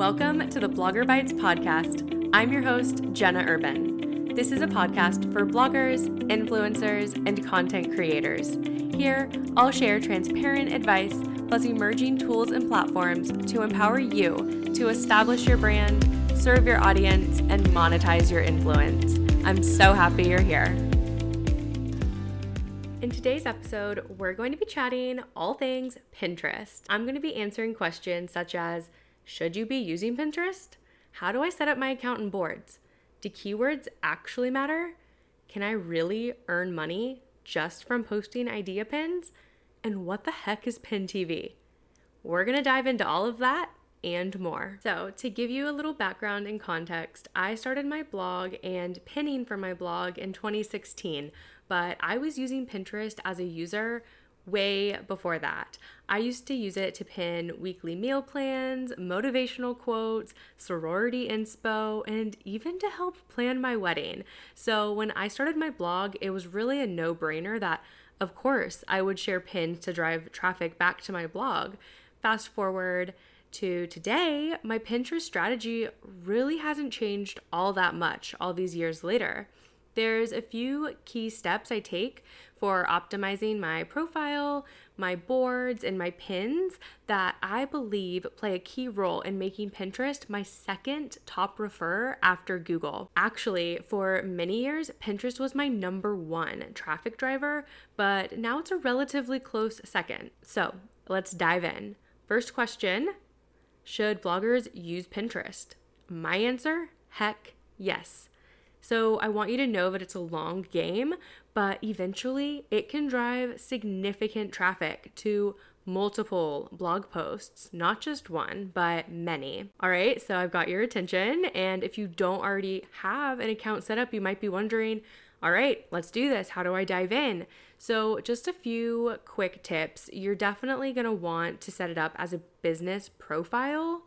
Welcome to the Blogger Bytes podcast. I'm your host, Jenna Urban. This is a podcast for bloggers, influencers, and content creators. Here, I'll share transparent advice plus emerging tools and platforms to empower you to establish your brand, serve your audience, and monetize your influence. I'm so happy you're here. In today's episode, we're going to be chatting all things Pinterest. I'm going to be answering questions such as should you be using Pinterest? How do I set up my account and boards? Do keywords actually matter? Can I really earn money just from posting idea pins? And what the heck is Pin TV? We're to dive into all of that and more. So, to give you a little background and context, I started my blog and pinning for my blog in 2016, but I was using Pinterest as a user way before that. I used to use it to pin weekly meal plans, motivational quotes, sorority inspo, and even to help plan my wedding. So when I started my blog, it was really a no brainer that, of course, I would share pins to drive traffic back to my blog. Fast forward to today, my Pinterest strategy really hasn't changed all that much all these years later. There's a few key steps I take for optimizing my profile, my boards, and my pins that I believe play a key role in making Pinterest my second top refer after Google. Actually, for many years, Pinterest was my number one traffic driver, but now it's a relatively close second. So let's dive in. First question Should bloggers use Pinterest? My answer heck yes. So I want you to know that it's a long game, but eventually it can drive significant traffic to multiple blog posts, not just one, but many. All right, so I've got your attention. And if you don't already have an account set up, you might be wondering, all right, let's do this. How do I dive in? So, just a few quick tips. You're definitely to want to set it up as a business profile.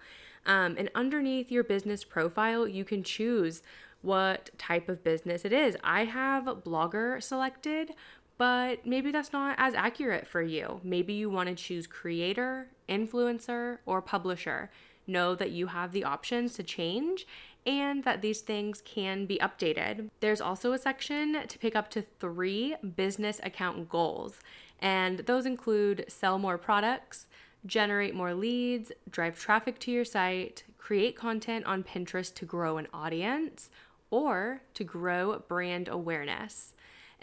Um, and underneath your business profile, you can choose what type of business it is. I have blogger selected, but maybe that's not as accurate for you. Maybe you want to choose creator, influencer, or publisher. Know that you have the options to change and that these things can be updated. There's also a section to pick up to three business account goals, and those include sell more products, generate more leads, drive traffic to your site, create content on Pinterest to grow an audience, or to grow brand awareness.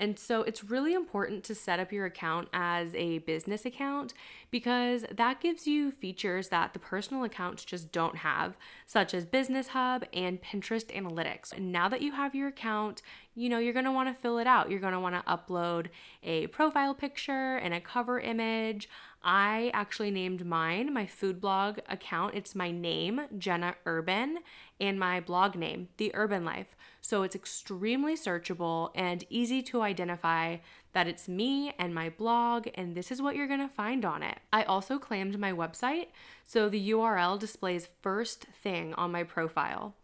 And so it's really important to set up your account as a business account because that gives you features that the personal accounts just don't have, such as Business Hub and Pinterest Analytics. And now that you have your account, you know, you're gonna wanna fill it out. You're gonna wanna upload a profile picture and a cover image. I actually named mine my food blog account. It's my name, Jenna Urban, and my blog name, The Urban Life. So it's extremely searchable and easy to identify that it's me and my blog, and this is what you're gonna find on it. I also claimed my website, so the URL displays first thing on my profile.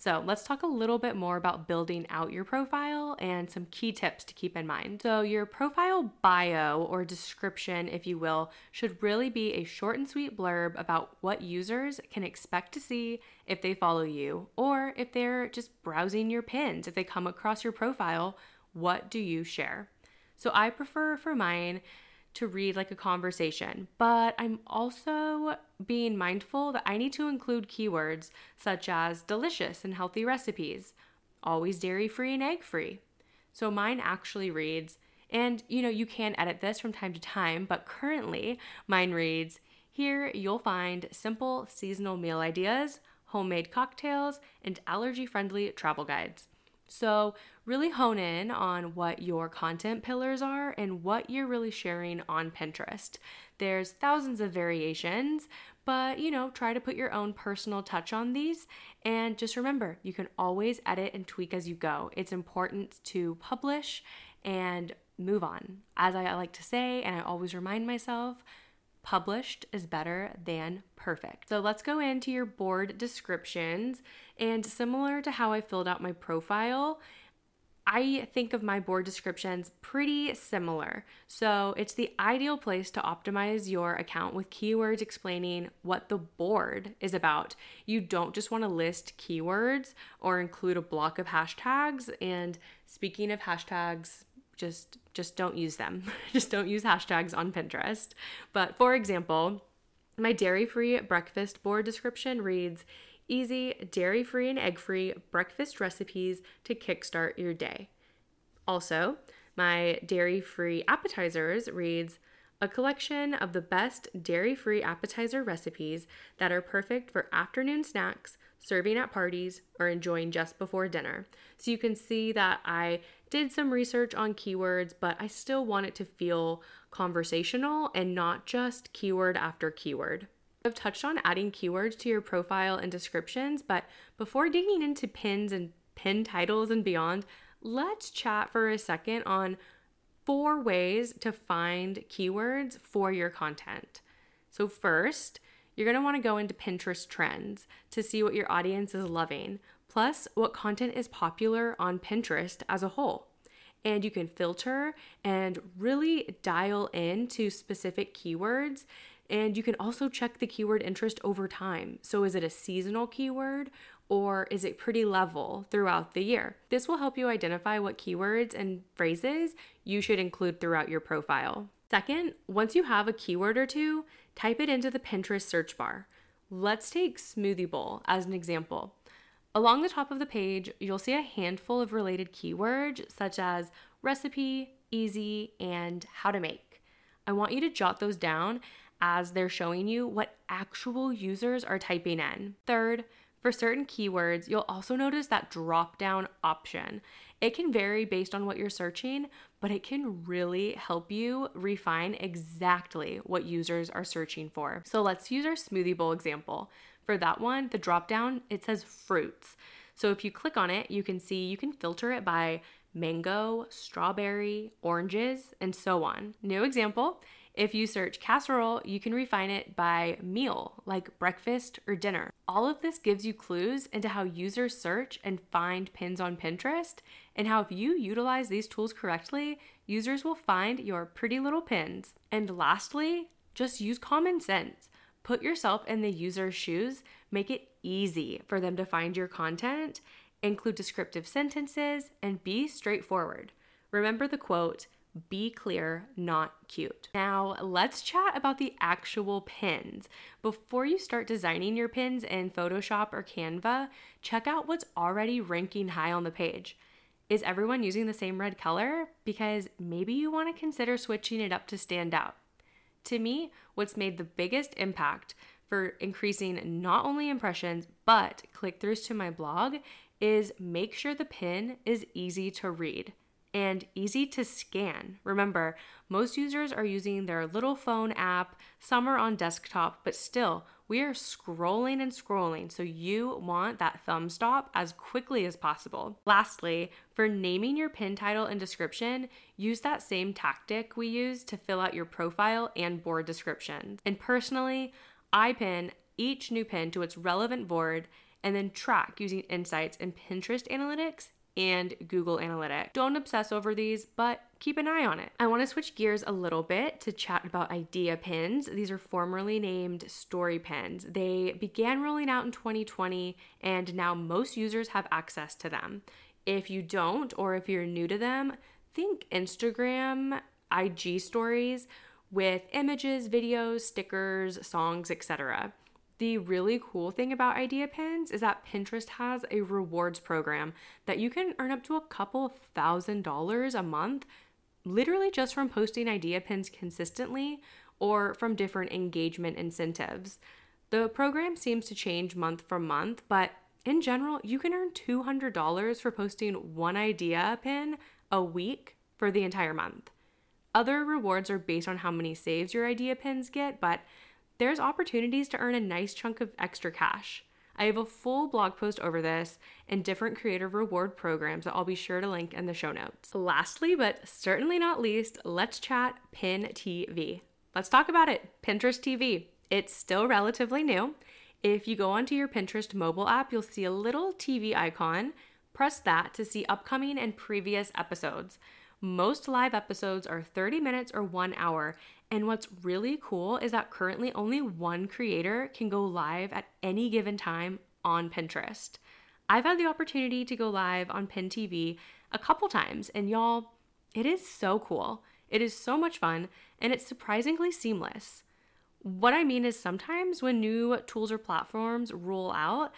So, let's talk a little bit more about building out your profile and some key tips to keep in mind. So, your profile bio or description, if you will, should really be a short and sweet blurb about what users can expect to see if they follow you or if they're just browsing your pins. If they come across your profile, what do you share? So, I prefer for mine to read like a conversation, but I'm also being mindful that I need to include keywords such as delicious and healthy recipes, always dairy free and egg free. So mine actually reads, and you know, you can edit this from time to time, but currently mine reads, here you'll find simple seasonal meal ideas, homemade cocktails, and allergy friendly travel guides. So, really hone in on what your content pillars are and what you're really sharing on Pinterest. There's thousands of variations, but you know, try to put your own personal touch on these. And just remember, you can always edit and tweak as you go. It's important to publish and move on. As I like to say, and I always remind myself, published is better than perfect. So let's go into your board descriptions. And similar to how I filled out my profile, I think of my board descriptions pretty similar. So it's the ideal place to optimize your account with keywords explaining what the board is about. You don't just want to list keywords or include a block of hashtags. And speaking of hashtags, just just don't use them. just don't use hashtags on Pinterest. But for example, my dairy-free breakfast board description reads easy, dairy free, and egg free breakfast recipes to kickstart your day. Also, my dairy free appetizers reads a collection of the best dairy free appetizer recipes that are perfect for afternoon snacks, serving at parties, or enjoying just before dinner. So you can see that I did some research on keywords, but I still want it to feel conversational and not just keyword after keyword. I've touched on adding keywords to your profile and descriptions, but before digging into pins and pin titles and beyond, let's chat for a second on four ways to find keywords for your content. So, first, you're going to want to go into Pinterest trends to see what your audience is loving, plus what content is popular on Pinterest as a whole. And you can filter and really dial in to specific keywords and you can also check the keyword interest over time. So, is it a seasonal keyword or is it pretty level throughout the year? This will help you identify what keywords and phrases you should include throughout your profile. Second, once you have a keyword or two, type it into the Pinterest search bar. Let's take smoothie bowl as an example. Along the top of the page, you'll see a handful of related keywords such as recipe, easy, and how to make. I want you to jot those down as they're showing you what actual users are typing in. Third, for certain keywords, you'll also notice that drop down option. It can vary based on what you're searching, but it can really help you refine exactly what users are searching for. So let's use our smoothie bowl example. For that one, the drop down, it says fruits. So if you click on it, you can see you can filter it by mango, strawberry, oranges, and so on. New example if you search casserole, you can refine it by meal, like breakfast or dinner. All of this gives you clues into how users search and find pins on Pinterest, and how if you utilize these tools correctly, users will find your pretty little pins. And lastly, just use common sense. Put yourself in the user's shoes, make it easy for them to find your content, include descriptive sentences, and be straightforward. Remember the quote, be clear, not cute. Now, let's chat about the actual pins. Before you start designing your pins in Photoshop or Canva, check out what's already ranking high on the page. Is everyone using the same red color? Because maybe you want to consider switching it up to stand out. To me, what's made the biggest impact for increasing not only impressions but click throughs to my blog is make sure the pin is easy to read and easy to scan. Remember, most users are using their little phone app, some are on desktop, but still, we are scrolling and scrolling, so you want that thumb stop as quickly as possible. Lastly, for naming your pin title and description, use that same tactic we use to fill out your profile and board description. And personally, I pin each new pin to its relevant board and then track using insights in Pinterest analytics and Google Analytics. Don't obsess over these, but keep an eye on it. I want to switch gears a little bit to chat about idea pins. These are formerly named story pins. They began rolling out in 2020 and now most users have access to them. If you don't or if you're new to them, think Instagram, IG stories with images, videos, stickers, songs, etc. The really cool thing about Idea Pins is that Pinterest has a rewards program that you can earn up to a couple thousand dollars a month, literally just from posting Idea Pins consistently or from different engagement incentives. The program seems to change month from month, but in general, you can earn $200 for posting one idea pin a week for the entire month. Other rewards are based on how many saves your idea pins get, but there's opportunities to earn a nice chunk of extra cash. I have a full blog post over this and different creator reward programs that I'll be sure to link in the show notes. Lastly, but certainly not least, let's chat Pin TV. Let's talk about it. Pinterest TV. It's still relatively new. If you go onto your Pinterest mobile app, you'll see a little TV icon Press that to see upcoming and previous episodes. Most live episodes are 30 minutes or one hour. And what's really cool is that currently only one creator can go live at any given time on Pinterest. I've had the opportunity to go live on Pin TV a couple times, and y'all, it is so cool. It is so much fun, and it's surprisingly seamless. What I mean is sometimes when new tools or platforms roll out,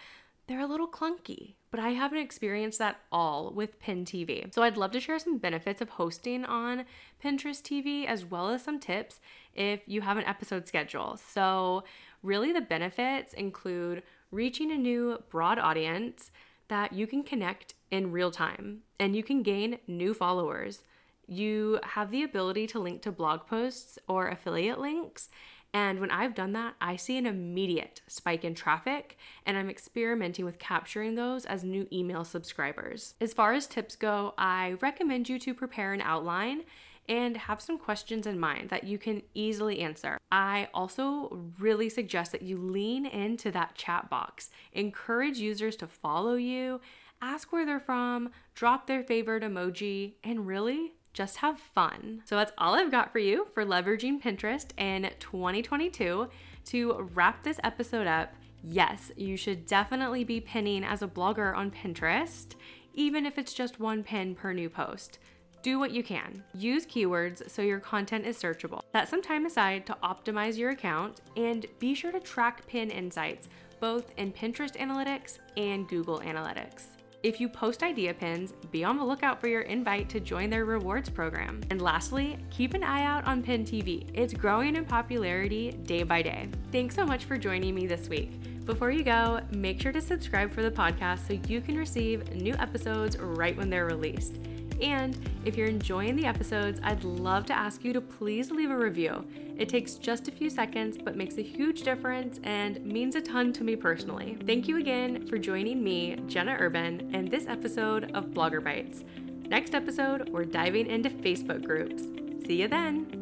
they're a little clunky, but I haven't experienced that all with Pin TV. So I'd love to share some benefits of hosting on Pinterest TV as well as some tips if you have an episode schedule. So, really, the benefits include reaching a new broad audience that you can connect in real time and you can gain new followers. You have the ability to link to blog posts or affiliate links. And when I've done that, I see an immediate spike in traffic, and I'm experimenting with capturing those as new email subscribers. As far as tips go, I recommend you to prepare an outline and have some questions in mind that you can easily answer. I also really suggest that you lean into that chat box. Encourage users to follow you, ask where they're from, drop their favorite emoji, and really just have fun. So that's all I've got for you for leveraging Pinterest in 2022. To wrap this episode up, yes, you should definitely be pinning as a blogger on Pinterest, even if it's just one pin per new post. Do what you can. Use keywords so your content is searchable. Set some time aside to optimize your account and be sure to track pin insights both in Pinterest Analytics and Google Analytics. If you post idea pins, be on the lookout for your invite to join their rewards program. And lastly, keep an eye out on Pin TV. It's growing in popularity day by day. Thanks so much for joining me this week. Before you go, make sure to subscribe for the podcast so you can receive new episodes right when they're released. And if you're enjoying the episodes, I'd love to ask you to please leave a review. It takes just a few seconds, but makes a huge difference and means a ton to me personally. Thank you again for joining me, Jenna Urban, and this episode of Blogger Bytes. Next episode, we're diving into Facebook groups. See you then.